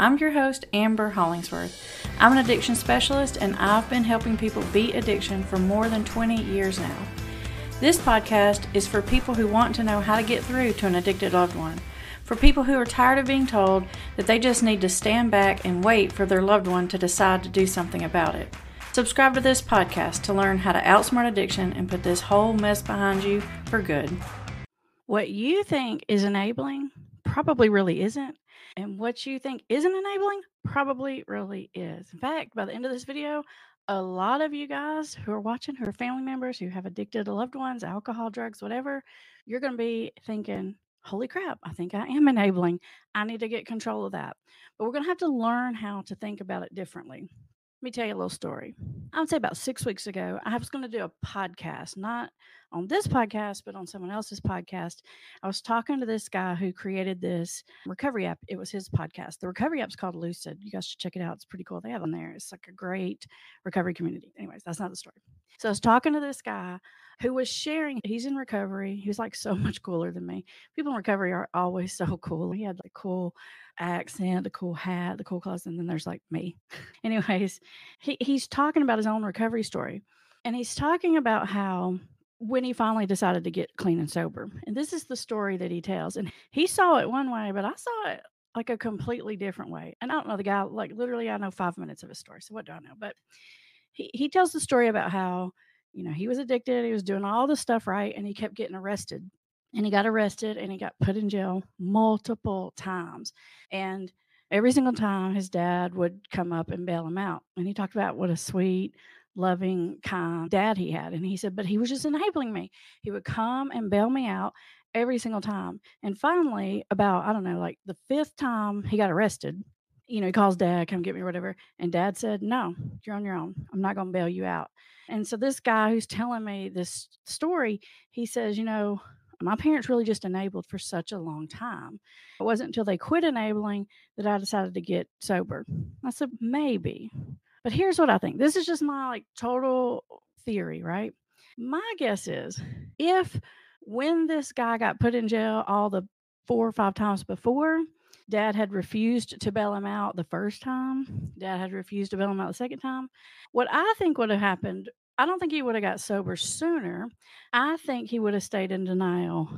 I'm your host, Amber Hollingsworth. I'm an addiction specialist and I've been helping people beat addiction for more than 20 years now. This podcast is for people who want to know how to get through to an addicted loved one, for people who are tired of being told that they just need to stand back and wait for their loved one to decide to do something about it. Subscribe to this podcast to learn how to outsmart addiction and put this whole mess behind you for good. What you think is enabling probably really isn't. And what you think isn't enabling probably really is. In fact, by the end of this video, a lot of you guys who are watching, who are family members, who have addicted loved ones, alcohol, drugs, whatever, you're going to be thinking, holy crap, I think I am enabling. I need to get control of that. But we're going to have to learn how to think about it differently. Let me tell you a little story. I would say about six weeks ago, I was going to do a podcast, not on this podcast, but on someone else's podcast. I was talking to this guy who created this recovery app. It was his podcast. The recovery app's called Lucid. You guys should check it out. It's pretty cool. They have on there. It's like a great recovery community. Anyways, that's not the story. So I was talking to this guy who was sharing. He's in recovery. He was like so much cooler than me. People in recovery are always so cool. He had like cool accent, the cool hat, the cool clothes, and then there's like me. Anyways, he, he's talking about his own recovery story. And he's talking about how when he finally decided to get clean and sober. And this is the story that he tells. And he saw it one way, but I saw it like a completely different way. And I don't know the guy, like literally, I know five minutes of his story. So what do I know? But he, he tells the story about how, you know, he was addicted, he was doing all the stuff right, and he kept getting arrested and he got arrested and he got put in jail multiple times. And every single time his dad would come up and bail him out. And he talked about what a sweet, loving, kind dad he had. And he said, but he was just enabling me. He would come and bail me out every single time. And finally, about, I don't know, like the fifth time he got arrested, you know, he calls dad, come get me, whatever. And dad said, No, you're on your own. I'm not going to bail you out. And so this guy who's telling me this story, he says, You know, my parents really just enabled for such a long time. It wasn't until they quit enabling that I decided to get sober. I said, maybe. But here's what I think. This is just my like total theory, right? My guess is if when this guy got put in jail all the four or five times before, dad had refused to bail him out the first time, dad had refused to bail him out the second time. What I think would have happened I don't think he would have got sober sooner. I think he would have stayed in denial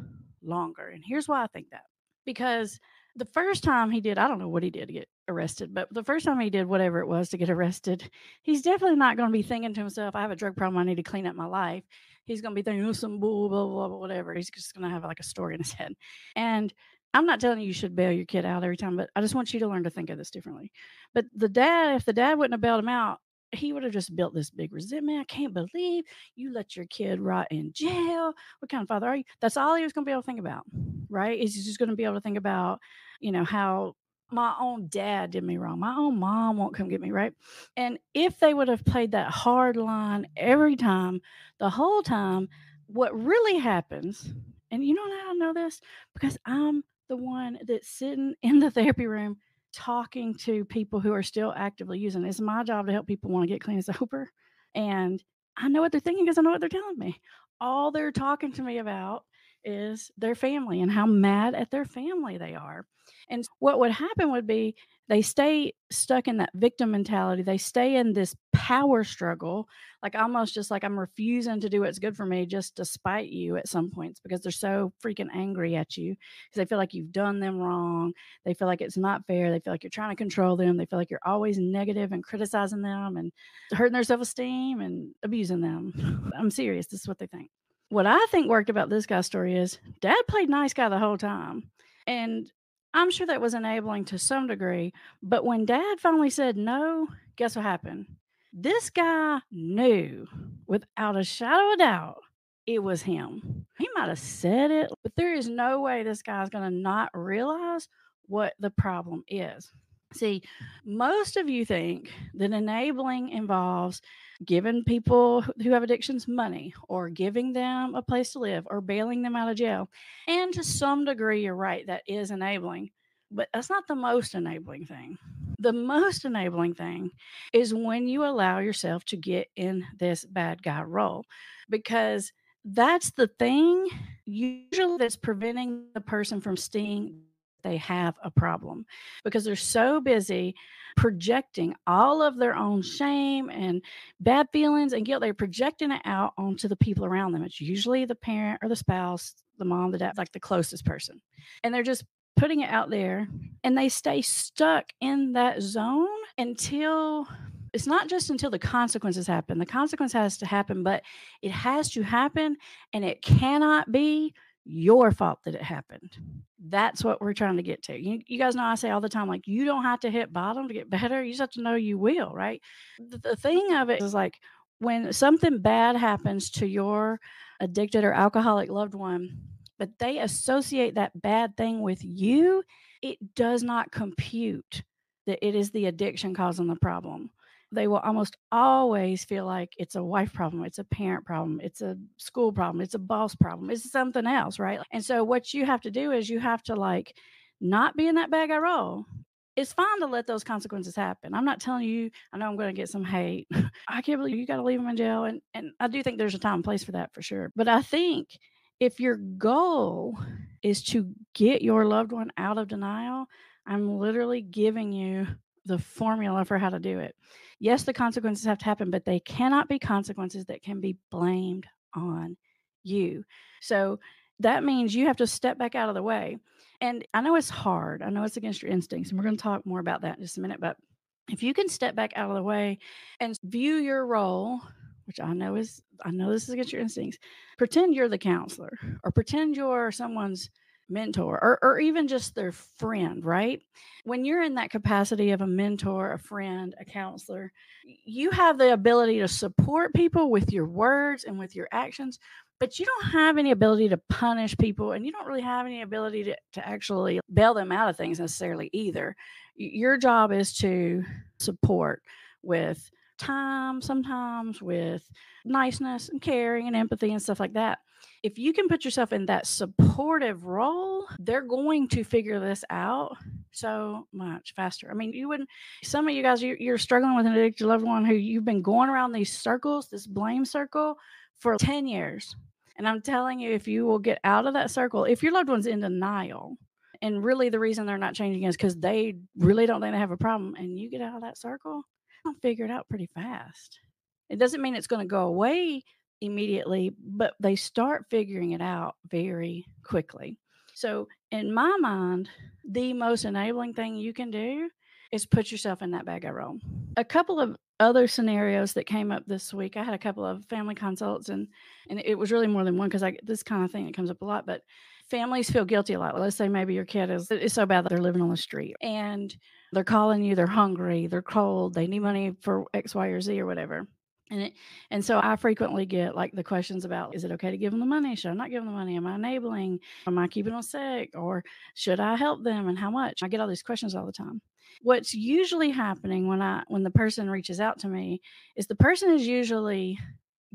longer. And here's why I think that. Because the first time he did, I don't know what he did to get arrested, but the first time he did whatever it was to get arrested, he's definitely not going to be thinking to himself, I have a drug problem. I need to clean up my life. He's going to be thinking, oh, some bull, blah, blah, blah, whatever. He's just going to have like a story in his head. And I'm not telling you you should bail your kid out every time, but I just want you to learn to think of this differently. But the dad, if the dad wouldn't have bailed him out, he would have just built this big resentment. I can't believe you let your kid rot in jail. What kind of father are you? That's all he was going to be able to think about, right? He's just going to be able to think about, you know, how my own dad did me wrong. My own mom won't come get me, right? And if they would have played that hard line every time, the whole time, what really happens, and you know how I know this? Because I'm the one that's sitting in the therapy room talking to people who are still actively using. It's my job to help people want to get clean and sober. And I know what they're thinking because I know what they're telling me. All they're talking to me about is their family and how mad at their family they are. And what would happen would be they stay stuck in that victim mentality. They stay in this power struggle, like almost just like I'm refusing to do what's good for me just to spite you at some points because they're so freaking angry at you because they feel like you've done them wrong. They feel like it's not fair. They feel like you're trying to control them. They feel like you're always negative and criticizing them and hurting their self esteem and abusing them. I'm serious. This is what they think. What I think worked about this guy's story is dad played nice guy the whole time. And I'm sure that was enabling to some degree. But when dad finally said no, guess what happened? This guy knew without a shadow of doubt it was him. He might have said it, but there is no way this guy's going to not realize what the problem is. See, most of you think that enabling involves giving people who have addictions money or giving them a place to live or bailing them out of jail. And to some degree, you're right, that is enabling, but that's not the most enabling thing. The most enabling thing is when you allow yourself to get in this bad guy role because that's the thing usually that's preventing the person from seeing they have a problem because they're so busy projecting all of their own shame and bad feelings and guilt. They're projecting it out onto the people around them. It's usually the parent or the spouse, the mom, the dad, like the closest person. And they're just putting it out there and they stay stuck in that zone until it's not just until the consequences happen. The consequence has to happen, but it has to happen and it cannot be your fault that it happened. That's what we're trying to get to. You, you, guys know I say all the time, like, you don't have to hit bottom to get better. You just have to know you will, right? The, the thing of it is like when something bad happens to your addicted or alcoholic loved one, but they associate that bad thing with you, it does not compute that it is the addiction causing the problem they will almost always feel like it's a wife problem, it's a parent problem, it's a school problem, it's a boss problem, it's something else, right? And so what you have to do is you have to like not be in that bag I roll. It's fine to let those consequences happen. I'm not telling you, I know I'm going to get some hate. I can't believe you got to leave them in jail. And, and I do think there's a time and place for that for sure. But I think if your goal is to get your loved one out of denial, I'm literally giving you the formula for how to do it. Yes, the consequences have to happen, but they cannot be consequences that can be blamed on you. So that means you have to step back out of the way. And I know it's hard. I know it's against your instincts. And we're going to talk more about that in just a minute. But if you can step back out of the way and view your role, which I know is, I know this is against your instincts, pretend you're the counselor or pretend you're someone's mentor or, or even just their friend, right? When you're in that capacity of a mentor, a friend, a counselor, you have the ability to support people with your words and with your actions, but you don't have any ability to punish people and you don't really have any ability to, to actually bail them out of things necessarily either. Your job is to support with time, sometimes with niceness and caring and empathy and stuff like that if you can put yourself in that supportive role, they're going to figure this out so much faster. I mean, you wouldn't, some of you guys, you're, you're struggling with an addicted loved one who you've been going around these circles, this blame circle for 10 years. And I'm telling you, if you will get out of that circle, if your loved one's in denial, and really the reason they're not changing is because they really don't think they have a problem, and you get out of that circle, they'll figure it out pretty fast. It doesn't mean it's going to go away immediately, but they start figuring it out very quickly. So, in my mind, the most enabling thing you can do is put yourself in that bag of roll. A couple of other scenarios that came up this week, I had a couple of family consults, and and it was really more than one because I this kind of thing that comes up a lot. But families feel guilty a lot. Let's say maybe your kid is it's so bad that they're living on the street and they're calling you, they're hungry, they're cold, they need money for X, Y, or Z or whatever and it, and so I frequently get like the questions about is it okay to give them the money? Should I not give them the money? Am I enabling? Am I keeping them sick? Or should I help them and how much? I get all these questions all the time. What's usually happening when I when the person reaches out to me is the person is usually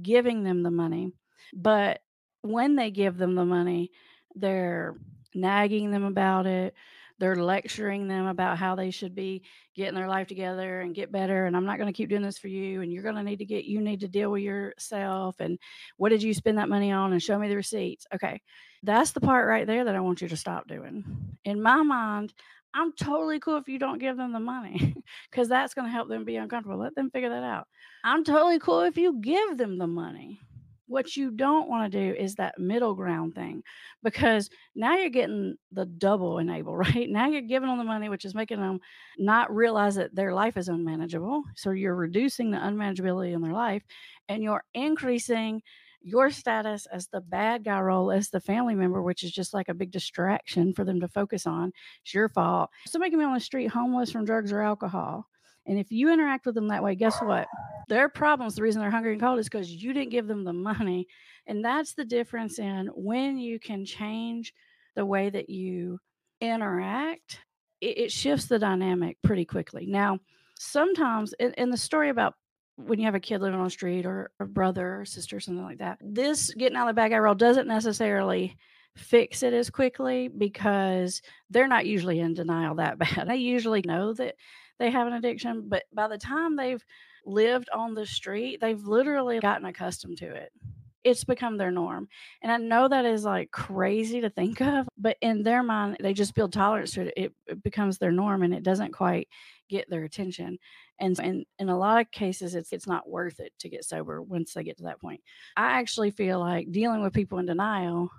giving them the money, but when they give them the money, they're nagging them about it they're lecturing them about how they should be getting their life together and get better and i'm not going to keep doing this for you and you're going to need to get you need to deal with yourself and what did you spend that money on and show me the receipts. Okay that's the part right there that i want you to stop doing. In my mind i'm totally cool if you don't give them the money because that's going to help them be uncomfortable let them figure that out. I'm totally cool if you give them the money what you don't want to do is that middle ground thing because now you're getting the double enable, right? Now you're giving them the money, which is making them not realize that their life is unmanageable. So you're reducing the unmanageability in their life and you're increasing your status as the bad guy role as the family member, which is just like a big distraction for them to focus on. It's your fault. Somebody can be on the street homeless from drugs or alcohol. And if you interact with them that way, guess what? Their problems, the reason they're hungry and cold is because you didn't give them the money. And that's the difference in when you can change the way that you interact, it, it shifts the dynamic pretty quickly. Now, sometimes in, in, the story about when you have a kid living on the street or a brother or sister or something like that, this getting out of the I roll doesn't necessarily fix it as quickly because they're not usually in denial that bad. They usually know that they have an addiction, but by the time they've lived on the street, they've literally gotten accustomed to it. it's become their norm. And I know that is like crazy to think of, but in their mind, they just build tolerance to it. It, becomes their norm and it doesn't quite get their attention. And in, in a lot of cases, it's it's not worth it to get sober once they get to that point. I actually feel like dealing with people in denial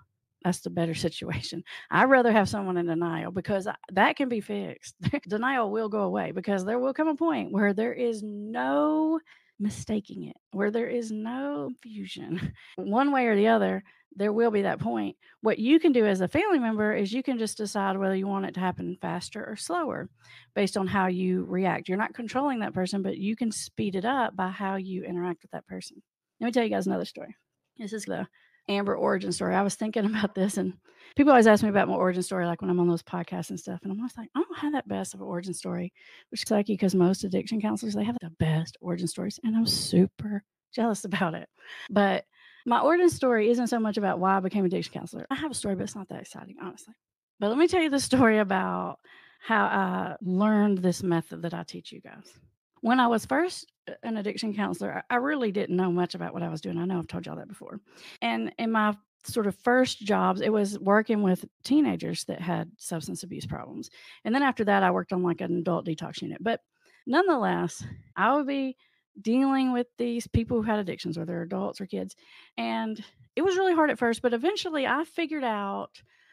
that's the better situation. I'd rather have someone in denial because that can be fixed. denial will go away because there will come a point where there is no mistaking it, where there is no confusion. One way or the other, there will be that point. What you can do as a family member is you can just decide whether you want it to happen faster or slower based on how you react. You're not controlling that person, but you can speed it up by how you interact with that person. Let me tell you guys another story. This is the Amber origin story. I was thinking about this, and people always ask me about my origin story, like when I'm on those podcasts and stuff. And I'm always like, I don't have that best of an origin story, which is lucky because most addiction counselors they have the best origin stories, and I'm super jealous about it. But my origin story isn't so much about why I became addiction counselor. I have a story, but it's not that exciting, honestly. But let me tell you the story about how I learned this method that I teach you guys. When I was first uh, an addiction counselor, I really didn't know much about what I was doing. I know I've told y'all that before. And in my sort of first jobs, it was working with teenagers that had substance abuse problems. And then after that, I worked on like an adult detox unit. But nonetheless, I would be dealing with these people who had addictions, whether they're adults or kids. And it was really hard at first, but eventually I figured out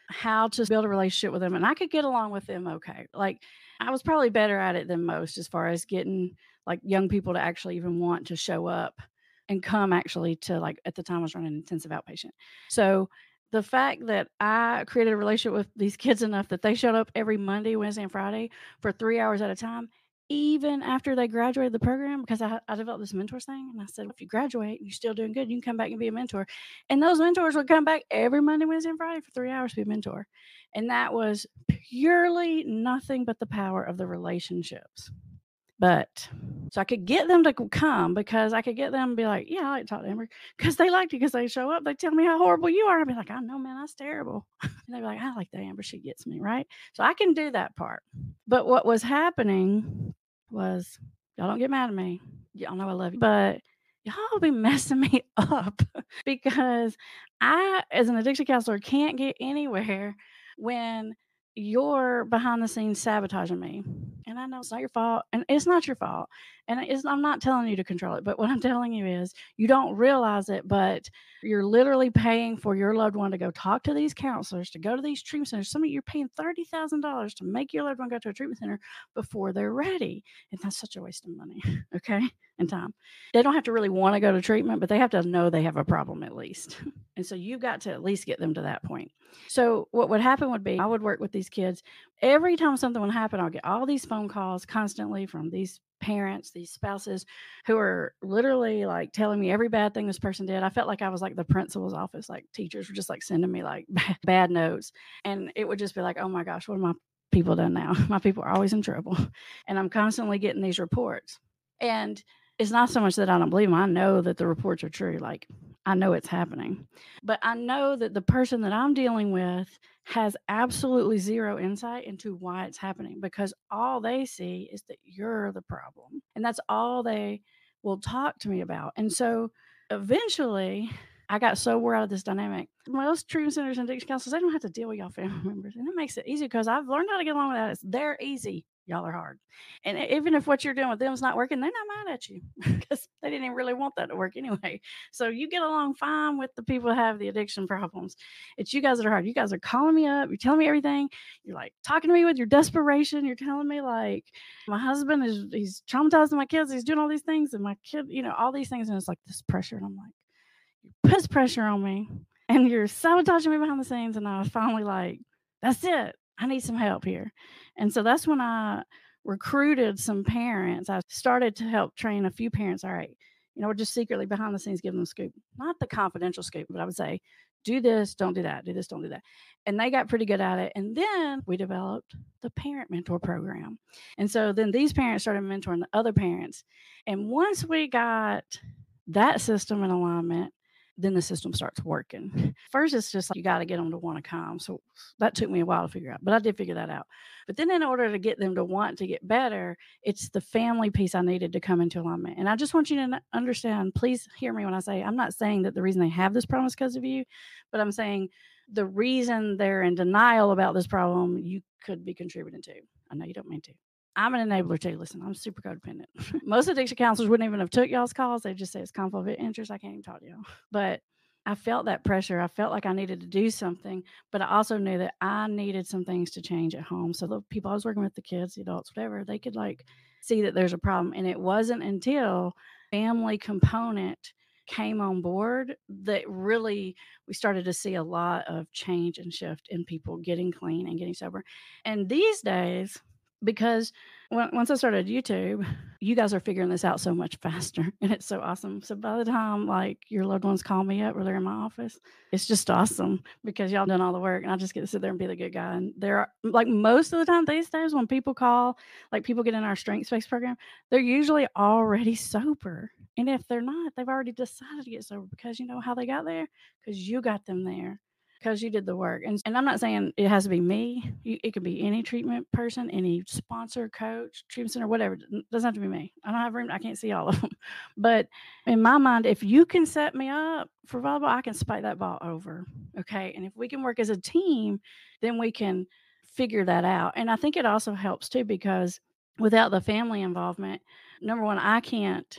how to build a relationship with them and I could get along with them okay. Like I was probably better at it than most as far as getting like young people to actually even want to show up and come actually to like at the time I was running intensive outpatient. So the fact that I created a relationship with these kids enough that they showed up every Monday, Wednesday, and Friday for three hours at a time, even after they graduated the program, because I, I developed this mentors thing. And I said, if you graduate you're still doing good, you can come back and be a mentor. And those mentors would come back every Monday, Wednesday, and Friday for three hours to be a mentor. And that was purely nothing but the power of the relationships. But so I could get them to come because I could get them to be like, yeah, I like to talk to Amber because they like you because they show up. They tell me how horrible you are. I'd be like, I know, man, that's terrible. and they'd be like, I like that Amber. She gets me right. So I can do that part. But what was happening was, y'all don't get mad at me. Y'all know I love you, but y'all be messing me up because I, as an addiction counselor, can't get anywhere when you're behind the scenes sabotaging me. And I know it's not your fault. And it's not your fault. And I'm not telling you to control it. But what I'm telling you is you don't realize it, but you're literally paying for your loved one to go talk to these counselors, to go to these treatment centers. Some of you are paying $30,000 to make your loved one go to a treatment center before they're ready. And that's such a waste of money. Okay. And time. They don't have to really want to go to treatment, but they have to know they have a problem at least. And so you've got to at least get them to that point. So what would happen would be I would work with these kids. Every time something would happen, I'll get all these phone calls constantly from these parents, these spouses who are literally like telling me every bad thing this person did. I felt like I was like the principal's office, like teachers were just like sending me like bad notes. And it would just be like, oh my gosh, what have my people done now? My people are always in trouble. And I'm constantly getting these reports. And it's not so much that I don't believe them. I know that the reports are true. Like I know it's happening. But I know that the person that I'm dealing with has absolutely zero insight into why it's happening because all they see is that you're the problem. And that's all they will talk to me about. And so eventually, I got so wore out of this dynamic. Most treatment centers and addiction counselors, they don't have to deal with y'all family members. And it makes it easy because I've learned how to get along with that. It's they're easy y'all are hard. And even if what you're doing with them is not working, they're not mad at you because they didn't even really want that to work anyway. So you get along fine with the people who have the addiction problems. It's you guys that are hard. You guys are calling me up. You're telling me everything. You're like talking to me with your desperation. You're telling me like my husband is he's traumatizing my kids. He's doing all these things, and my kid, you know, all these things, and it's like this pressure. And I'm like, you put pressure on me, and you're sabotaging me behind the scenes. And I was finally like, that's it. I need some help here. And so that's when I recruited some parents. I started to help train a few parents. All right, you know, we're just secretly behind the scenes giving them scoop, not the confidential scoop, but I would say, do this, don't do that, do this, don't do that. And they got pretty good at it. And then we developed the parent mentor program. And so then these parents started mentoring the other parents. And once we got that system in alignment, then the system starts working. First, it's just like you got to get them to want to come. So that took me a while to figure out, but I did figure that out. But then, in order to get them to want to get better, it's the family piece I needed to come into alignment. And I just want you to understand please hear me when I say I'm not saying that the reason they have this problem is because of you, but I'm saying the reason they're in denial about this problem, you could be contributing to. I know you don't mean to. I'm an enabler too. Listen, I'm super codependent. Most addiction counselors wouldn't even have took y'all's calls. They just say it's conflict of interest. I can't even talk to y'all. But I felt that pressure. I felt like I needed to do something, but I also knew that I needed some things to change at home. So the people I was working with, the kids, the adults, whatever, they could like see that there's a problem. And it wasn't until family component came on board that really we started to see a lot of change and shift in people getting clean and getting sober. And these days, because once I started YouTube, you guys are figuring this out so much faster, and it's so awesome. So by the time like your loved ones call me up or they're in my office, it's just awesome because y'all done all the work, and I just get to sit there and be the good guy. And there are like most of the time these days when people call, like people get in our strength space program, they're usually already sober, and if they're not, they've already decided to get sober because you know how they got there because you got them there because you did the work. And, and I'm not saying it has to be me. You, it could be any treatment person, any sponsor, coach, treatment center, whatever. It doesn't have to be me. I don't have room. I can't see all of them. But in my mind, if you can set me up for volleyball, I can spike that ball over. Okay. And if we can work as a team, then we can figure that out. And I think it also helps too because without the family involvement, number one, I can't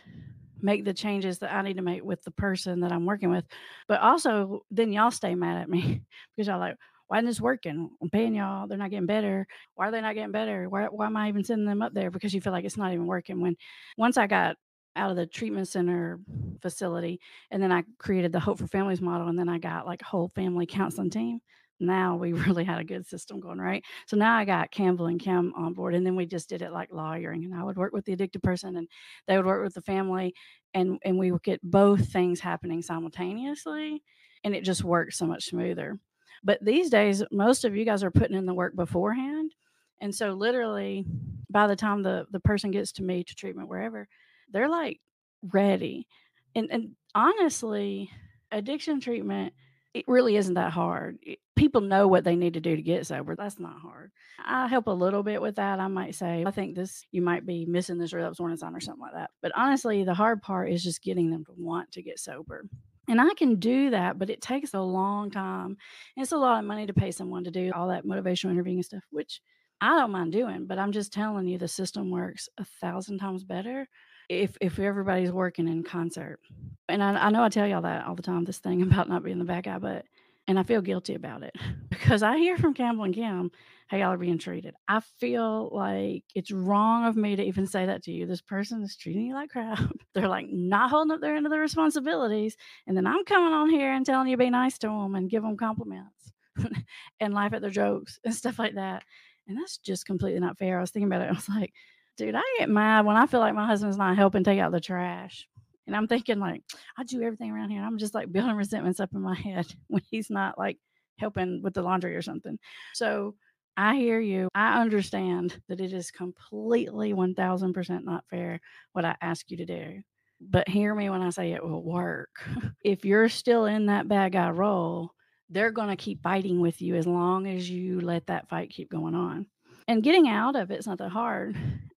make the changes that I need to make with the person that I'm working with. But also, then y'all stay mad at me because y'all like, why isn't this working? I'm paying y'all. They're not getting better. Why are they not getting better? Why, why am I even sending them up there? Because you feel like it's not even working. When once I got out of the treatment center facility and then I created the Hope for Families model and then I got like a whole family counseling team now we really had a good system going, right? So now I got Campbell and Kim on board, and then we just did it like lawyering, and I would work with the addicted person, and they would work with the family, and and we would get both things happening simultaneously, and it just worked so much smoother. But these days, most of you guys are putting in the work beforehand, and so literally, by the time the the person gets to me to treatment wherever, they're like ready, and and honestly, addiction treatment it really isn't that hard. People know what they need to do to get sober. That's not hard. I help a little bit with that. I might say, I think this, you might be missing this or that was warning sign or something like that. But honestly, the hard part is just getting them to want to get sober. And I can do that, but it takes a long time. It's a lot of money to pay someone to do all that motivational interviewing and stuff, which I don't mind doing, but I'm just telling you the system works a thousand times better if if everybody's working in concert. And I, I know I tell y'all that all the time, this thing about not being the bad guy, but and I feel guilty about it because I hear from Campbell and Kim how y'all are being treated. I feel like it's wrong of me to even say that to you. This person is treating you like crap. They're like not holding up their end of the responsibilities. And then I'm coming on here and telling you be nice to them and give them compliments and laugh at their jokes and stuff like that. And that's just completely not fair. I was thinking about it. I was like, dude, I get mad when I feel like my husband's not helping take out the trash. And I'm thinking like, I do everything around here. I'm just like building resentments up in my head when he's not like helping with the laundry or something. So I hear you. I understand that it is completely 1000% not fair what I ask you to do. But hear me when I say it will work. if you're still in that bad guy role, they're going to keep fighting with you as long as you let that fight keep going on and getting out of it's not that hard.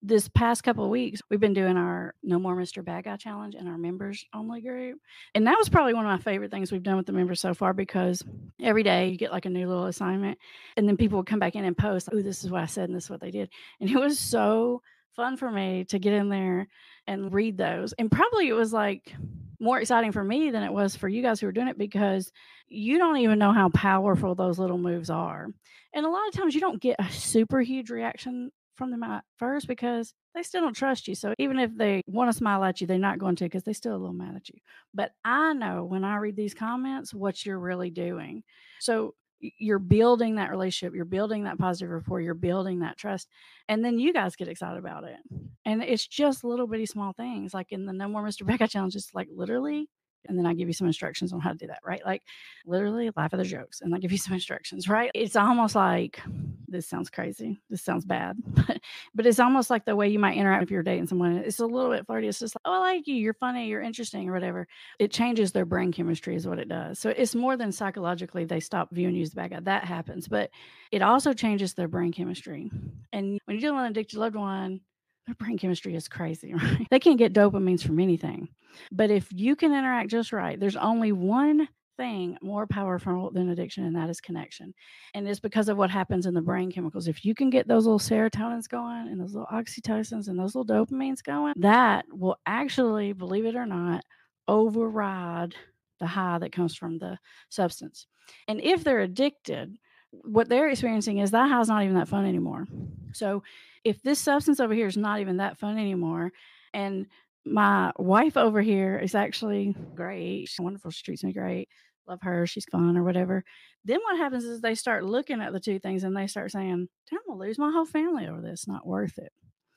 This past couple of weeks, we've been doing our No More Mr. Bad Guy challenge in our members only group. And that was probably one of my favorite things we've done with the members so far because every day you get like a new little assignment. And then people would come back in and post, oh, this is what I said and this is what they did. And it was so fun for me to get in there and read those. And probably it was like more exciting for me than it was for you guys who were doing it because you don't even know how powerful those little moves are. And a lot of times you don't get a super huge reaction from them at first because they still don't trust you. So even if they want to smile at you, they're not going to because they're still a little mad at you. But I know when I read these comments what you're really doing. So you're building that relationship, you're building that positive rapport, you're building that trust. And then you guys get excited about it. And it's just little bitty small things. Like in the No More Mr. Guy challenge, it's like literally And then I give you some instructions on how to do that, right? Like literally laugh at the jokes and I give you some instructions, right? It's almost like this sounds crazy. This sounds bad, but it's almost like the way you might interact if you're dating someone. It's a little bit flirty. It's just like, oh, I like you. You're funny. You're interesting or whatever. It changes their brain chemistry, is what it does. So it's more than psychologically they stop viewing you as the bad guy. That happens, but it also changes their brain chemistry. And when you're dealing with an addicted loved one, their brain chemistry is crazy, right? They can't get dopamines from anything. But if you can interact just right, there's only one thing more powerful than addiction, and that is connection. And it's because of what happens in the brain chemicals. If you can get those little serotonins going and those little oxytocins and those little dopamines going, that will actually, believe it or not, override the high that comes from the substance. And if they're addicted, what they're experiencing is that is not even that fun anymore. So if this substance over here is not even that fun anymore, and my wife over here is actually great, she's wonderful, she treats me great, love her, she's fun or whatever. Then what happens is they start looking at the two things and they start saying, I'm gonna lose my whole family over this, not worth it.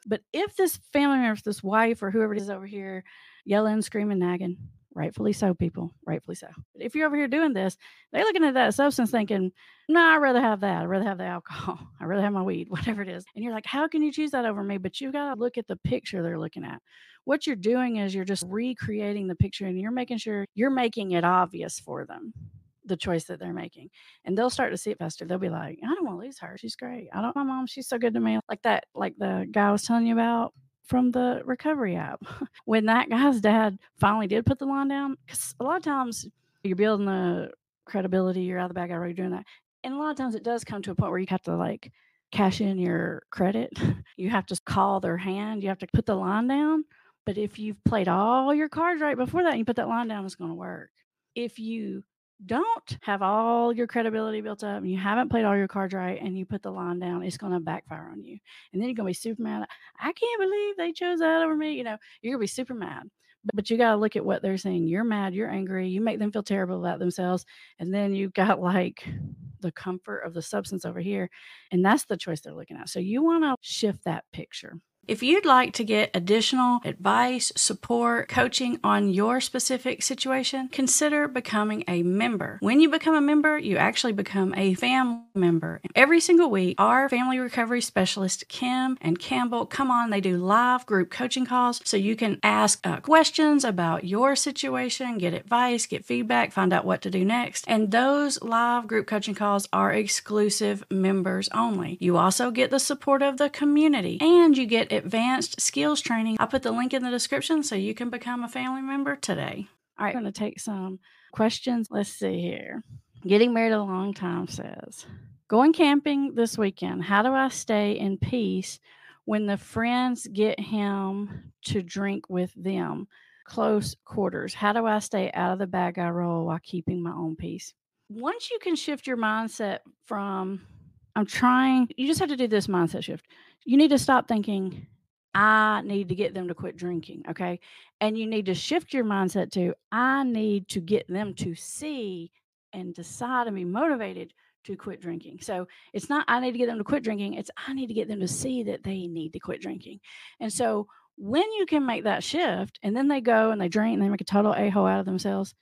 But if this family member, if this wife or whoever it is over here yelling, screaming, nagging, rightfully so, people, rightfully so. If you're over here doing this, they're looking at that substance thinking, no, nah, I'd rather have that. I'd rather have the alcohol. I'd rather have my weed, whatever it is. And you're like, how can you choose that over me? But you've got to look at the picture they're looking at. What you're doing is you're just recreating the picture and you're making sure you're making it obvious for them the choice that they're making. And they'll start to see it faster. They'll be like, I don't want to lose her. She's great. I don't my mom, she's so good to me. Like that, like the guy I was telling you about from the recovery app. when that guy's dad finally did put the line down, because a lot of times you're building the credibility, you're out of the bag already doing that. And a lot of times it does come to a point where you have to like cash in your credit. You have to call their hand. You have to put the line down. But if you've played all your cards right before that and you put that line down, it's going to work. If you don't have all your credibility built up and you haven't played all your cards right and you put the line down, it's going to backfire on you. And then you're going to be super mad. I can't believe they chose that over me. You know, you're going to be super mad. But, you got to look at what they're saying. You're mad, you're angry, you make them feel terrible about themselves. And then you've got like the comfort of the substance over here. And that's the choice they're looking at. So you want to shift that picture. If you'd like to get additional advice, support, coaching on your specific situation, consider becoming a member. When you become a member, you actually become a family member. Every single week, our family recovery specialist, Kim and Campbell, come on. They do live group coaching calls so you can ask uh, questions about your situation, get advice, get feedback, find out what to do next. And those live group coaching calls are exclusive members only. You also get the support of the community and you get advanced skills training. I'll put the link in the description so you can become a family member today. All right, I'm going to take some questions. Let's see here. Getting married a long time says, Going camping this weekend. How do I stay in peace when the friends get him to drink with them? Close quarters. How do I stay out of the bad guy role while keeping my own peace? Once you can shift your mindset from, I'm trying, you just have to do this mindset shift you need to stop thinking, I need to get them to quit drinking. Okay. And you need to shift your mindset to, I need to get them to see and decide and be motivated to quit drinking. So it's not, I need to get them to quit drinking. It's, I need to get them to see that they need to quit drinking. And so when you can make that shift and then they go and they drink and they make a total a hole out of themselves,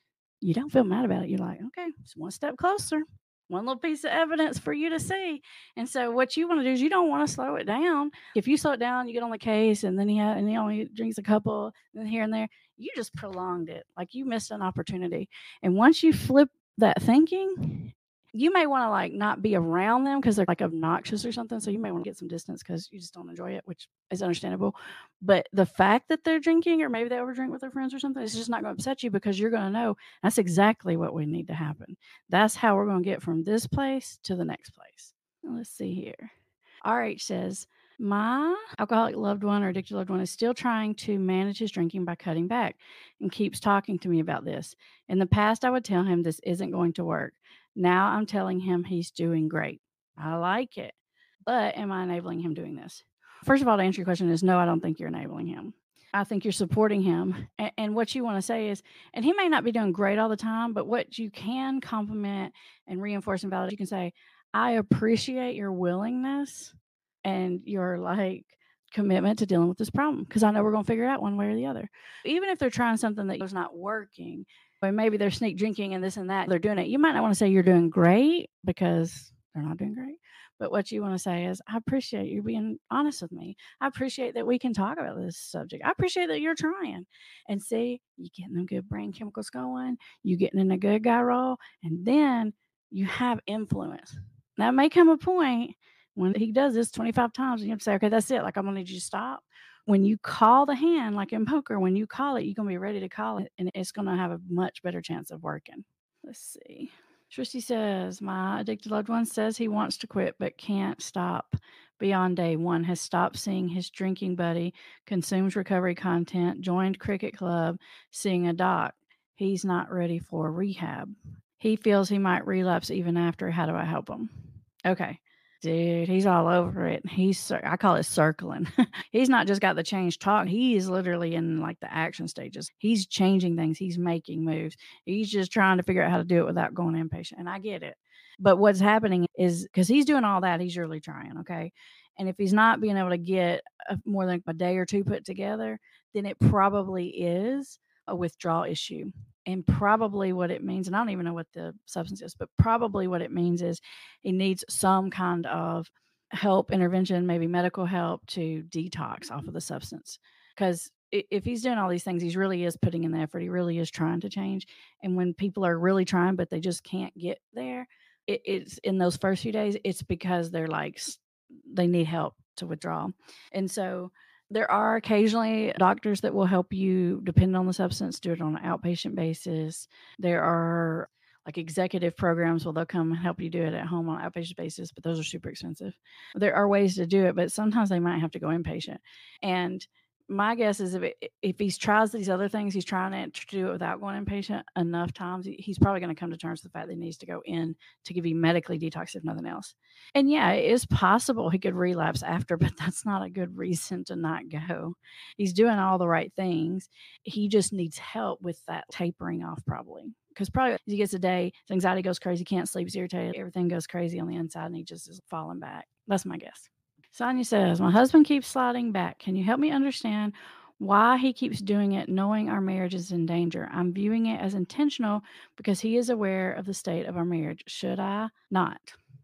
you don't feel mad about it. You're like, okay, it's one step closer one little piece of evidence for you to see. And so what you want to do is you don't want to slow it down. If you slow it down, you get on the case and then he ha- and he only drinks a couple and here and there, you just prolonged it. Like you missed an opportunity. And once you flip that thinking you may want to like not be around them because they're like obnoxious or something. So you may want to get some distance because you just don't enjoy it, which is understandable. But the fact that they're drinking, or maybe they overdrink with their friends or something, it's just not going to upset you because you're going to know that's exactly what we need to happen. That's how we're going to get from this place to the next place. Let's see here. RH says, my alcoholic loved one or addicted loved one is still trying to manage his drinking by cutting back and keeps talking to me about this. In the past, I would tell him this isn't going to work. Now I'm telling him he's doing great. I like it. But am I enabling him doing this? First of all, to answer your question is no, I don't think you're enabling him. I think you're supporting him. And, and, what you want to say is, and he may not be doing great all the time, but what you can compliment and reinforce and validate, you can say, I appreciate your willingness and your like commitment to dealing with this problem because I know we're going to figure it out one way or the other. Even if they're trying something that is not working, or maybe they're sneak drinking and this and that, they're doing it. You might not want to say you're doing great because they're not doing great. But what you want to say is, I appreciate you being honest with me. I appreciate that we can talk about this subject. I appreciate that you're trying. And see, you getting them good brain chemicals going, you getting in a good guy role, and then you have influence. Now, may come a point when he does this 25 times, and you have to say, okay, that's it. Like, I'm going to need you to stop. When you call the hand, like in poker, when you call it, you're going to be ready to call it, and it's going to have a much better chance of working. Let's see. Tristy says, My addicted loved one says he wants to quit but can't stop beyond day one, has stopped seeing his drinking buddy, consumes recovery content, joined cricket club, seeing a doc. He's not ready for rehab. He feels he might relapse even after. How do I help him? Okay. Dude, he's all over it. He's I call it circling. he's not just got the change talk. He is literally in like the action stages. He's changing things. He's making moves. He's just trying to figure out how to do it without going inpatient. And I get it. But what's happening is because he's doing all that, he's really trying. Okay. And if he's not being able to get a, more than a day or two put together, then it probably is a withdrawal issue. And probably what it means, and I don't even know what the substance is, but probably what it means is he needs some kind of help, intervention, maybe medical help to detox off mm-hmm. of the substance. Because if he's doing all these things, he really is putting in the effort. He really is trying to change. And when people are really trying, but they just can't get there, it, it's in those first few days, it's because they're like, they need help to withdraw. And so, there are occasionally doctors that will help you depend on the substance, do it on an outpatient basis. There are like executive programs where they'll come and help you do it at home on an outpatient basis, but those are super expensive. There are ways to do it, but sometimes they might have to go inpatient. And my guess is if it, if he tries these other things, he's trying to do it without going inpatient enough times, he's probably going to come to terms with the fact that he needs to go in to give you medically detox if nothing else. And yeah, it is possible he could relapse after, but that's not a good reason to not go. He's doing all the right things. He just needs help with that tapering off, probably. Because probably he gets a day, his anxiety goes crazy, can't sleep, he's irritated, everything goes crazy on the inside, and he just is falling back. That's my guess. Sonia says, My husband keeps sliding back. Can you help me understand why he keeps doing it, knowing our marriage is in danger? I'm viewing it as intentional because he is aware of the state of our marriage. Should I not?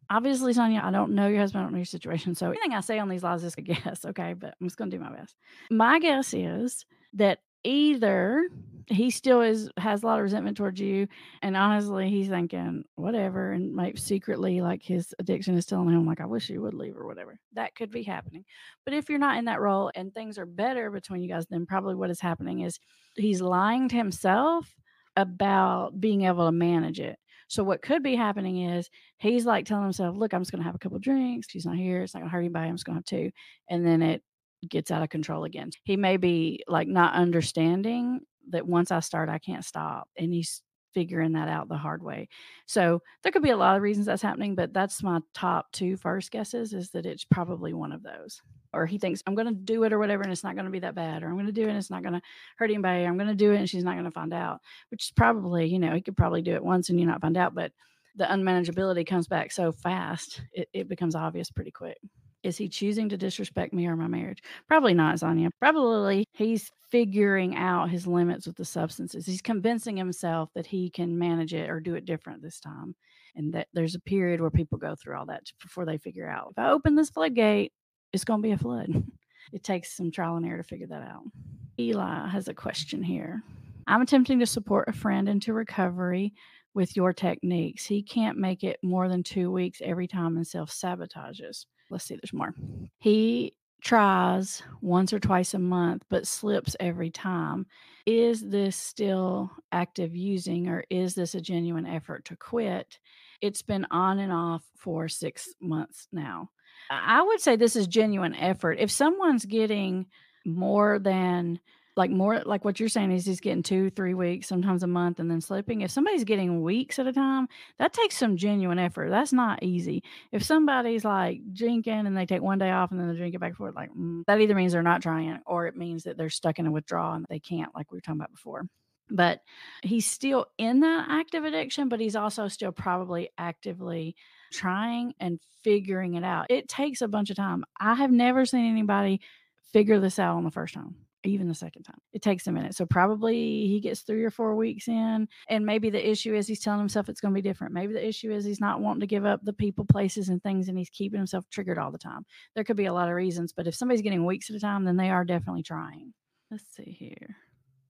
Obviously, Sonia, I don't know your husband, I don't know your situation. So anything I say on these lies is a guess, okay? But I'm just going to do my best. My guess is that either he still is has a lot of resentment towards you and honestly he's thinking whatever and might secretly like his addiction is telling him like i wish you would leave or whatever that could be happening but if you're not in that role and things are better between you guys then probably what is happening is he's lying to himself about being able to manage it so what could be happening is he's like telling himself, "Look, I'm just going to have a couple drinks. He's not here. It's not going to hurt anybody. I'm just going to have two." And then it gets out of control again. He may be like not understanding that once I start, I can't stop. And he's figuring that out the hard way. So there could be a lot of reasons that's happening, but that's my top two first guesses is that it's probably one of those. Or he thinks I'm going to do it or whatever, and it's not going to be that bad, or I'm going to do it and it's not going to hurt anybody, I'm going to do it and she's not going to find out, which is probably, you know, he could probably do it once and you not find out, but the unmanageability comes back so fast, it, it becomes obvious pretty quick. Is he choosing to disrespect me or my marriage? Probably not, Sonia. Probably he's figuring out his limits with the substances. He's convincing himself that he can manage it or do it different this time. And that there's a period where people go through all that before they figure out if I open this floodgate, it's going to be a flood. It takes some trial and error to figure that out. Eli has a question here. I'm attempting to support a friend into recovery with your techniques. He can't make it more than two weeks every time and self sabotages let's see, there's more. He tries once or twice a month, but slips every time. Is this still active using, or is this a genuine effort to quit? It's been on and off for six months now. I would say this is genuine effort. If someone's getting more than like more like what you're saying is he's getting two, three weeks, sometimes a month, and then slipping. If somebody's getting weeks at a time, that takes some genuine effort. That's not easy. If somebody's like drinking and they take one day off and then they drink it back forth, like mm, that either means they're not trying or it means that they're stuck in a withdrawal and they can't, like we were talking about before. But he's still in that active addiction, but he's also still probably actively trying and figuring it out. It takes a bunch of time. I have never seen anybody figure this out on the first time even the second time. It takes a minute. So probably he gets three or four weeks in, and maybe the issue is he's telling himself it's going to be different. Maybe the issue is he's not wanting to give up the people, places, and things, and he's keeping himself triggered all the time. There could be a lot of reasons, but if somebody's getting weeks at a time, then they are definitely trying. Let's see here.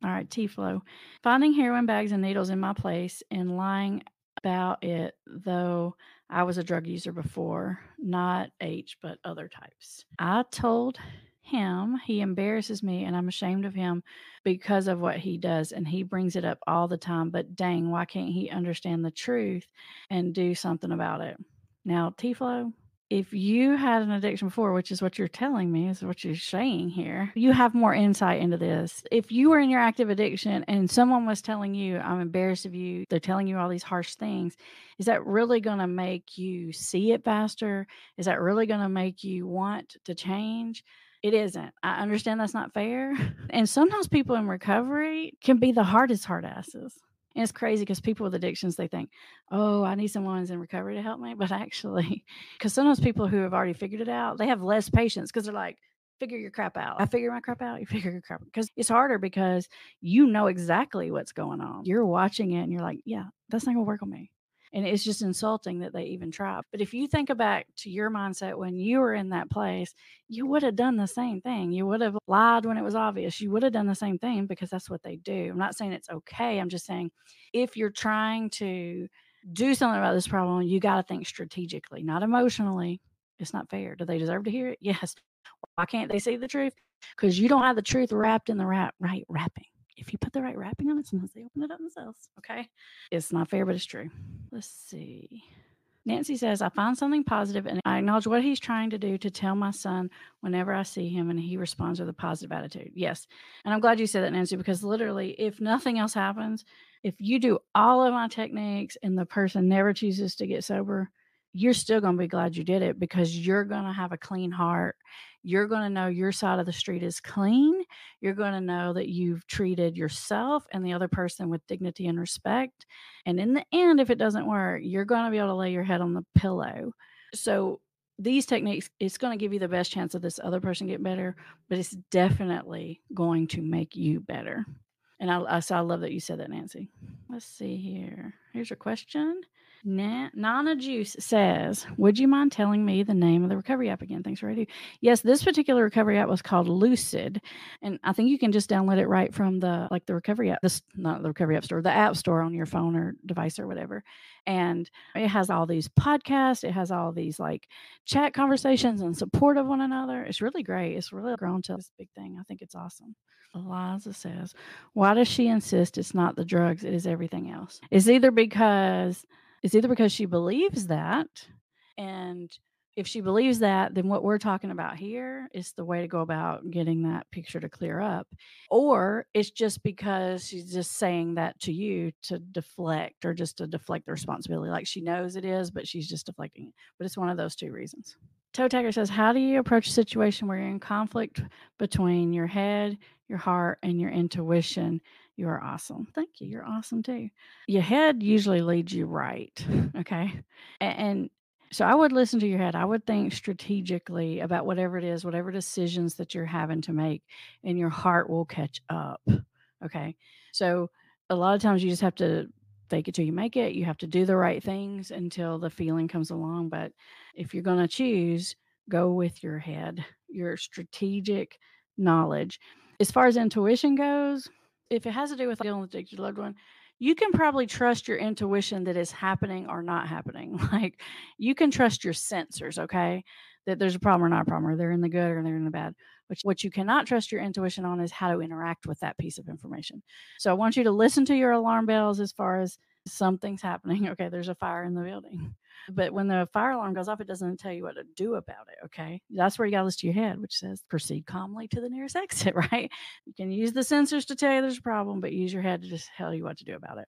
All right, T Flow. Finding heroin bags and needles in my place and lying about it, though I was a drug user before, not H, but other types. I told him. He embarrasses me and I'm ashamed of him because of what he does. And he brings it up all the time. But dang, why can't he understand the truth and do something about it? Now, T Flow, if you had an addiction before, which is what you're telling me, is what you're saying here, you have more insight into this. If you were in your active addiction and someone was telling you, I'm embarrassed of you, they're telling you all these harsh things, is that really going to make you see it faster? Is that really going to make you want to change? It isn't. I understand that's not fair. And sometimes people in recovery can be the hardest hard asses. And it's crazy because people with addictions, they think, oh, I need someone who's in recovery to help me. But actually, because sometimes people who have already figured it out, they have less patience because they're like, figure your crap out. I figure my crap out. You figure your crap out. Because it's harder because you know exactly what's going on. You're watching it and you're like, yeah, that's not going to work on me. And it's just insulting that they even try. But if you think back to your mindset when you were in that place, you would have done the same thing. You would have lied when it was obvious. You would have done the same thing because that's what they do. I'm not saying it's okay. I'm just saying if you're trying to do something about this problem, you got to think strategically, not emotionally. It's not fair. Do they deserve to hear it? Yes. Why can't they see the truth? Because you don't have the truth wrapped in the wrap, right wrapping if you put the right wrapping on it, sometimes they open it up themselves. Okay. It's not fair, but it's true. Let's see. Nancy says, I find something positive and I acknowledge what he's trying to do to tell my son whenever I see him and he responds with a positive attitude. Yes. And I'm glad you said that, Nancy, because literally, if nothing else happens, if you do all of my techniques and the person never chooses to get sober, you're still going to be glad you did it because you're going to have a clean heart. You're going to know your side of the street is clean. You're going to know that you've treated yourself and the other person with dignity and respect. And in the end, if it doesn't work, you're going to be able to lay your head on the pillow. So, these techniques, it's going to give you the best chance of this other person get better, but it's definitely going to make you better. And I, I, so I love that you said that, Nancy. Let's see here. Here's your question. Na- Nana Juice says, Would you mind telling me the name of the recovery app again? Thanks, for Radio. Yes, this particular recovery app was called Loosid. And I think you can just download it right from the like the recovery app, this not the recovery app store, the app store on your phone or device or whatever. And it has all these podcasts, it has all these like chat conversations and support of one another. It's really great. It's really grown to this big thing. I think it's awesome. Eliza says, Why does she insist it's not the drugs, it is everything else? It's either because it's either because she believes that, and if she believes that, then what we're talking about here is the way to go about getting that picture to clear up. Or it's just because she's just saying that to you to deflect or just to deflect the responsibility. Like she knows it is, but she's just deflecting it. But it's one of those two reasons. Toe Tagger says, How do you approach a situation where you're in conflict between your head, your heart, and your intuition? You are awesome. Thank you. You're awesome too. Your head usually leads you right. Okay. And, and so I would listen to your head. I would think strategically about whatever it is, whatever decisions that you're having to make, and your heart will catch up. Okay. So a lot of times you just have to fake it till you make it. You have to do the right things until the feeling comes along. But if you're going to choose, go with your head, your strategic knowledge. As far as intuition goes, if it has to do with dealing with addicted loved one, you can probably trust your intuition that is happening or not happening. Like you can trust your sensors, okay? That there's a problem or not a problem, or they're in the good or they're in the bad. Which what you cannot trust your intuition on is how to interact with that piece of information. So I want you to listen to your alarm bells as far as something's happening. Okay, there's a fire in the building. But when the fire alarm goes off, it doesn't tell you what to do about it. Okay. That's where you got to listen to your head, which says proceed calmly to the nearest exit, right? You can use the sensors to tell you there's a problem, but use your head to just tell you what to do about it.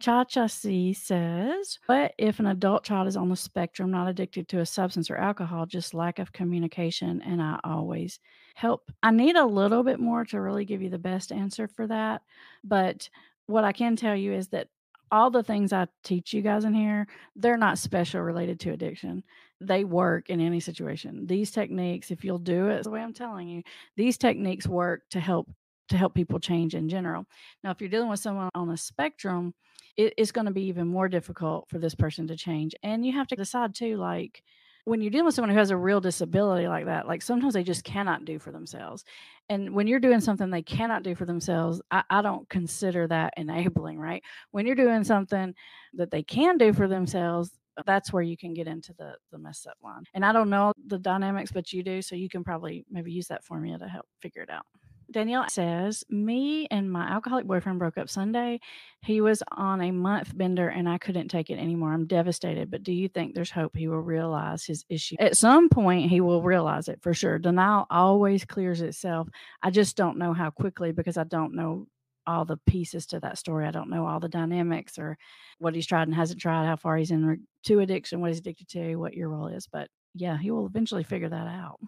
Cha Cha C says, but if an adult child is on the spectrum, not addicted to a substance or alcohol, just lack of communication? And I always help. I need a little bit more to really give you the best answer for that. But what I can tell you is that all the things I teach you guys in here, they're not special related to addiction. they work in any situation. These techniques, if you'll do it the way I'm telling you, these techniques work to help to help people change in general. Now, if you're dealing with someone on a spectrum, it, it's going to be even more difficult for this person to change. And you have to decide too, like when you're dealing with someone who has a real disability like that, like sometimes they just cannot do for themselves. And when you're doing something they cannot do for themselves, I, I, don't consider that enabling, right? When you're doing something that they can do for themselves, that's where you can get into the the mess up line. And I don't know the dynamics, but you do, so you can probably maybe use that formula to help figure it out. Danielle says, Me and my alcoholic boyfriend broke up Sunday. He was on a month bender and I couldn't take it anymore. I'm devastated. But do you think there's hope he will realize his issue? At some point, he will realize it for sure. Denial always clears itself. I just don't know how quickly because I don't know all the pieces to that story. I don't know all the dynamics or what he's tried and hasn't tried, how far he's in to addiction, what he's addicted to, what your role is. But yeah, he will eventually figure that out.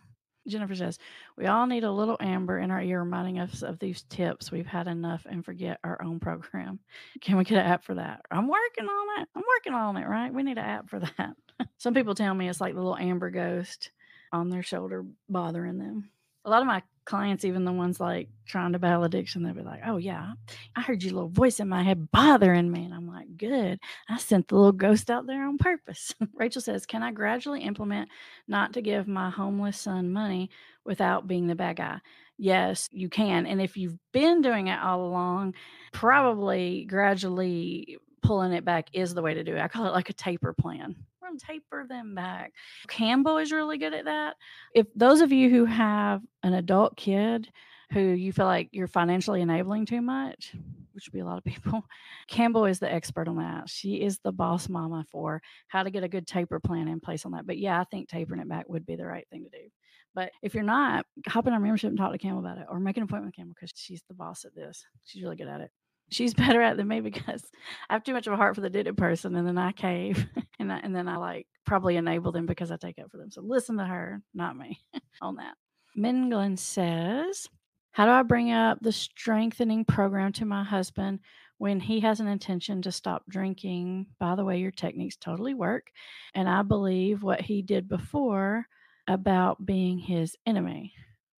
Jennifer says, We all need a little Amber in our ear reminding us of these tips. We've had enough and forget our own program. Can we get an app for that? I'm working on it. I'm working on it, right? We need an app for that. Some people tell me it's like the little Amber ghost on their shoulder bothering them. A lot of my clients, even the ones like trying to battle addiction, they'll be like, Oh, yeah, I heard your little voice in my head bothering me. And I'm like, Good. I sent the little ghost out there on purpose. Rachel says, Can I gradually implement not to give my homeless son money without being the bad guy? Yes, you can. And if you've been doing it all along, probably gradually pulling it back is the way to do it. I call it like a taper plan. We're going to taper them back. Campbell is really good at that. If those of you who have an adult kid who you feel like you're financially enabling too much, which would be a lot of people, Campbell is the expert on that. She is the boss mama for how to get a good taper plan in place on that. But yeah, I think tapering it back would be the right thing to do. But if you're not, hop in our membership and talk to Campbell about it or make an appointment with Campbell because she's the boss at this. She's really good at it she's better at than me because I have too much of a heart for the did it person, and then I cave, and I, and then I like probably enable them because I take up for them. So listen to her, not me, on that. Minglin says, "How do I bring up the strengthening program to my husband when he has an intention to stop drinking? By the way, your techniques totally work, and I believe what he did before about being his enemy."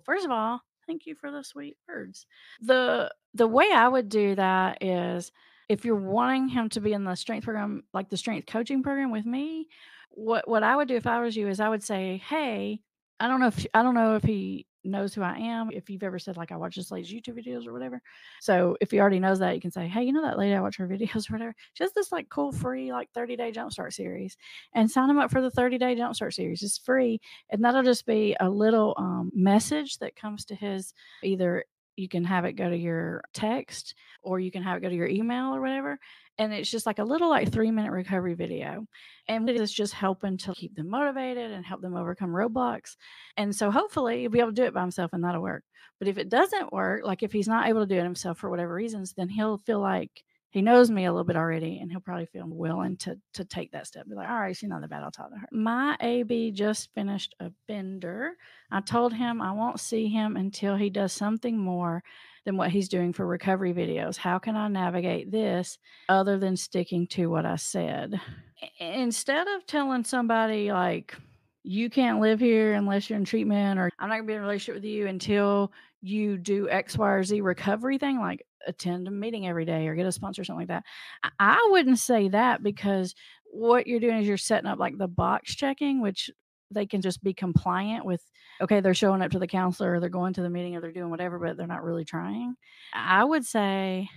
First of all, Thank you for the sweet words. The the way I would do that is if you're wanting him to be in the strength program, like the strength coaching program with me, what what I would do if I was you is I would say, "Hey, I don't know if I don't know if he knows who I am. If you've ever said like I watch this lady's YouTube videos or whatever. So if he already knows that, you can say, Hey, you know that lady I watch her videos or whatever. She has this like cool free like 30 day jumpstart series and sign him up for the 30 day jumpstart series. It's free. And that'll just be a little um, message that comes to his either you can have it go to your text or you can have it go to your email or whatever and it's just like a little like three minute recovery video and it's just helping to keep them motivated and help them overcome roadblocks and so hopefully he'll be able to do it by himself and that'll work but if it doesn't work like if he's not able to do it himself for whatever reasons then he'll feel like he knows me a little bit already and he'll probably feel willing to to take that step be like all right she's not that bad i'll talk to her. My ab just finished a bender. I told him i won't see him until he does something more than what he's doing for recovery videos. How can I navigate this other than sticking to what I said? Instead of telling somebody, like, you can't live here unless you're in treatment, or I'm not gonna be in a relationship with you until you do X, Y, or Z recovery thing, like attend a meeting every day or get a sponsor, or something like that. I wouldn't say that because what you're doing is you're setting up like the box checking, which they can just be compliant with okay they're showing up to the counselor or they're going to the meeting or they're doing whatever but they're not really trying i would say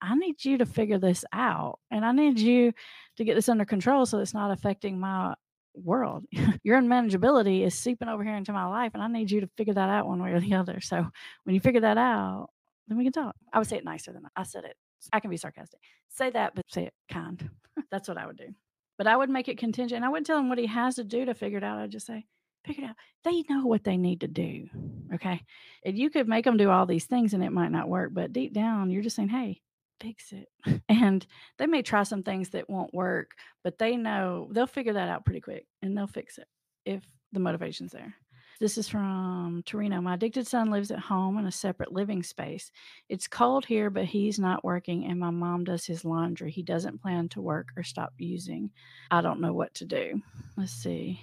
I need you to figure this out and I need you to get this under control so it's not affecting my world. Your unmanageability is seeping over here into my life and I need you to figure that out one way or the other. So when you figure that out, then we can talk. I would say it nicer than that. I said it. I can be sarcastic. Say that, but say it kind. That's what I would do. But I would make it contingent. I wouldn't tell him what he has to do to figure it out. I'd just say, figure it out. They know what they need to do. Okay. And you could make them do all these things and it might not work, but deep down, you're just saying, hey, fix it. And they may try some things that won't work, but they know they'll figure that out pretty quick and they'll fix it if the motivation's there. This is from Torino. My addicted son lives at home in a separate living space. It's cold here, but he's not working, and my mom does his laundry. He doesn't plan to work or stop using. I don't know what to do. Let's see.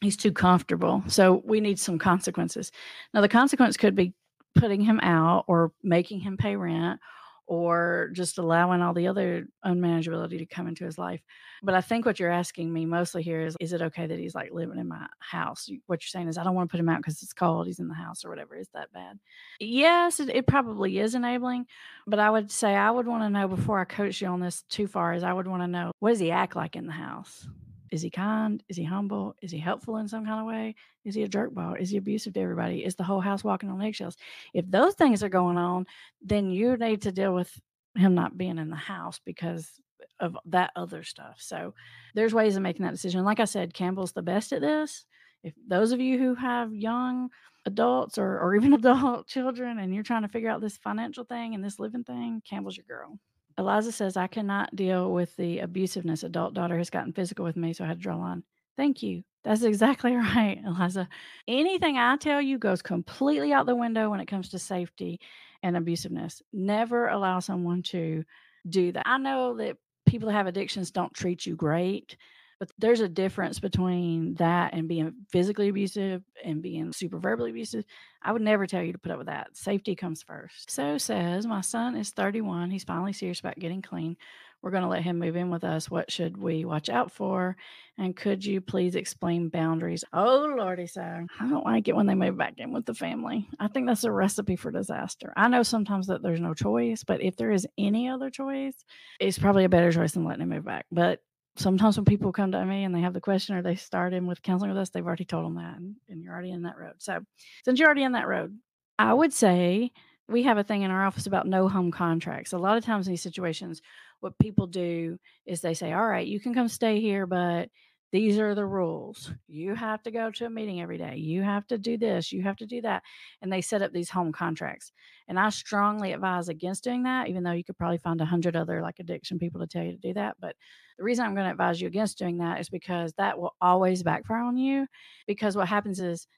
He's too comfortable. So we need some consequences. Now, the consequence could be putting him out or making him pay rent or just allowing all the other unmanageability to come into his life. But I think what you're asking me mostly here is is it okay that he's like living in my house? What you're saying is I don't want to put him out because it's cold, he's in the house or whatever. Is that bad? Yes, it, it probably is enabling. But I would say I would want to know before I coach you on this too far is I would want to know what does he act like in the house? Is he kind? Is he humble? Is he helpful in some kind of way? Is he a jerkball? Is he abusive to everybody? Is the whole house walking on eggshells? If those things are going on, then you need to deal with him not being in the house because of that other stuff. So there's ways of making that decision. Like I said, Campbell's the best at this. If those of you who have young adults or, or even adult children and you're trying to figure out this financial thing and this living thing, Campbell's your girl. Eliza says, I cannot deal with the abusiveness. Adult daughter has gotten physical with me, so I had to draw a line. Thank you. That's exactly right, Eliza. Anything I tell you goes completely out the window when it comes to safety and abusiveness. Never allow someone to do that. I know that people that have addictions don't treat you great, but there's a difference between that and being physically abusive and being super verbally abusive. I would never tell you to put up with that. Safety comes first. So says, My son is 31. He's finally serious about getting clean. We're going to let him move in with us. What should we watch out for? And could you please explain boundaries? Oh, Lordy, so I don't like it when they move back in with the family. I think that's a recipe for disaster. I know sometimes that there's no choice, but if there is any other choice, it's probably a better choice than letting him move back. But sometimes when people come to me and they have the question or they start in with counseling with us, they've already told them that and, and, you're already in that road. So since you're already in that road, I would say we have a thing in our office about no home contracts. A lot of times in these situations, what people do is they say, All right, you can come stay here, but these are the rules. You have to go to a meeting every day. You have to do this. You have to do that. And they set up these home contracts. And I strongly advise against doing that, even though you could probably find a hundred other like addiction people to tell you to do that. But the reason I'm going to advise you against doing that is because that will always backfire on you. Because what happens is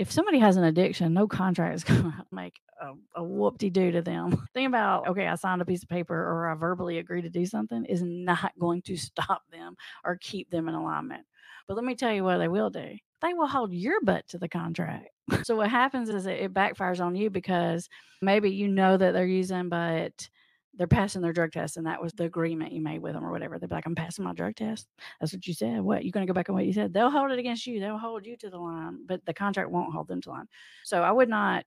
if somebody has an addiction, no contract is going to make a, a whoop de doo to them. Think about, okay, I signed a piece of paper or I verbally agree to do something is not going to stop them or keep them in alignment. But let me tell you what they will do they will hold your butt to the contract. so what happens is it backfires on you because maybe you know that they're using, but they're passing their drug test and that was the agreement you made with them or whatever. They're like, I'm passing my drug test. That's what you said. What? You're going to go back on what you said? They'll hold it against you. They'll hold you to the line, but the contract won't hold them to line. So I would not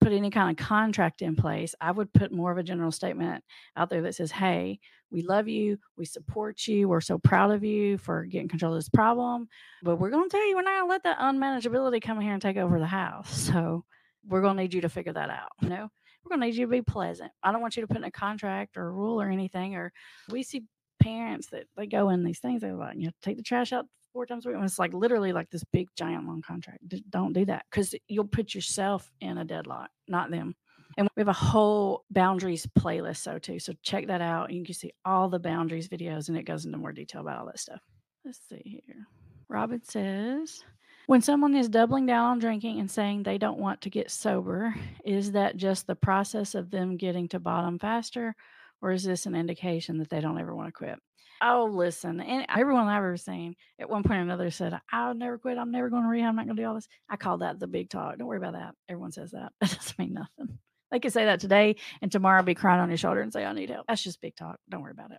put any kind of contract in place. I would put more of a general statement out there that says, Hey, we love you. We support you. We're so proud of you for getting control of this problem. But we're going to tell you, we're not going to let that unmanageability come here and take over the house. So we're going to need you to figure that out. You know? We're going to need you to be pleasant. I don't want you to put in a contract or a rule or anything. Or we see parents that they go in these things. They're like, you know, take the trash out four times a week. And it's like literally like this big giant long contract. Don't do that because you'll put yourself in a deadlock, not them. And we have a whole boundaries playlist so too. So check that out. You can see all the boundaries videos and it goes into more detail about all that stuff. Let's see here. Robin says, when someone is doubling down on drinking and saying they don't want to get sober, is that just the process of them getting to bottom faster, or is this an indication that they don't ever want to quit? Oh, listen, and everyone I've ever seen at one point or another said, I'll never quit. I'm never going to rehab. I'm not going to do all this. I call that the big talk. Don't worry about that. Everyone says that. That doesn't mean nothing. They could say that today and tomorrow I'll be crying on your shoulder and say, I need help. That's just big talk. Don't worry about it.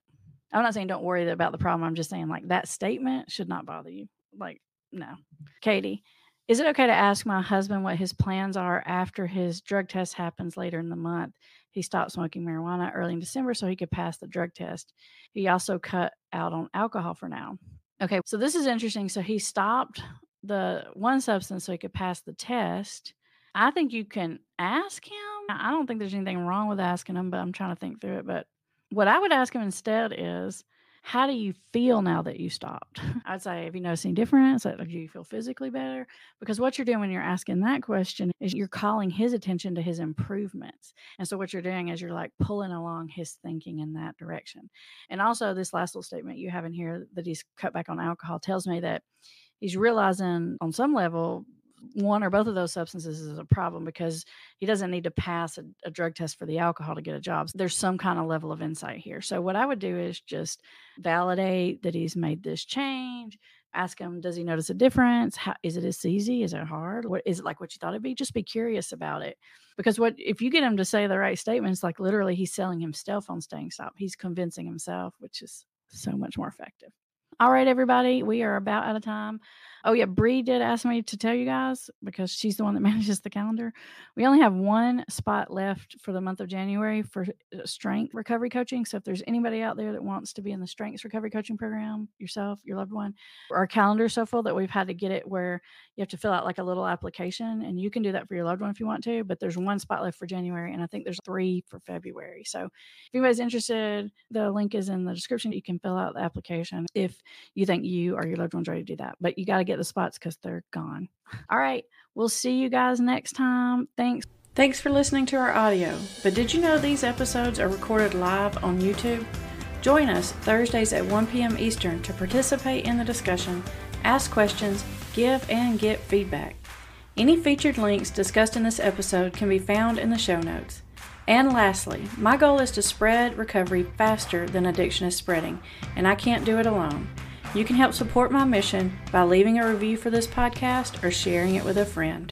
I'm not saying don't worry about the problem. I'm just saying like that statement should not bother you. Like no. Katie, is it okay to ask my husband what his plans are after his drug test happens later in the month? He stopped smoking marijuana early in December so he could pass the drug test. He also cut out on alcohol for now. Okay, so this is interesting. So he stopped the one substance so he could pass the test. I think you can ask him. I don't think there's anything wrong with asking him, but I'm trying to think through it. But what I would ask him instead is, how do you feel now that you stopped? I'd say, have you noticed any difference? Do you feel physically better? Because what you're doing when you're asking that question is you're calling his attention to his improvements. And so what you're doing is you're like pulling along his thinking in that direction. And also, this last little statement you have in here that he's cut back on alcohol tells me that he's realizing on some level one or both of those substances is a problem because he doesn't need to pass a, a, drug test for the alcohol to get a job. So there's some kind of level of insight here. So what I would do is just validate that he's made this change, ask him does he notice a difference? How is it as easy? Is it hard? What is it like what you thought it'd be? Just be curious about it. Because what if you get him to say the right statements like literally he's selling himself on staying stop. He's convincing himself which is so much more effective all right, everybody, we are about out of time. Oh, yeah, Bree did ask me to tell you guys because she's the one that manages the calendar. We only have one spot left for the month of January for uh, strength recovery coaching. So if there's anybody out there that wants to be in the strengths recovery coaching program, yourself, your loved one, our calendar is so full that we've had to get it where you have to fill out like a little application and you can do that for your loved one if you want to. But there's one spot left for January and I think there's three for February. So if anybody's interested, the link is in the description. You can fill out the application. If you think you or your loved one's ready to do that. But you got to get the spots because they're gone. All right. We'll see you guys next time. Thanks. Thanks for listening to our audio. But did you know these episodes are recorded live on YouTube? Join us Thursdays at 1 p.m. Eastern to participate in the discussion, ask questions, give and get feedback. Any featured links discussed in this episode can be found in the show notes. And lastly, my goal is to spread recovery faster than addiction is spreading, and I can't do it alone. You can help support my mission by leaving a review for this podcast or sharing it with a friend.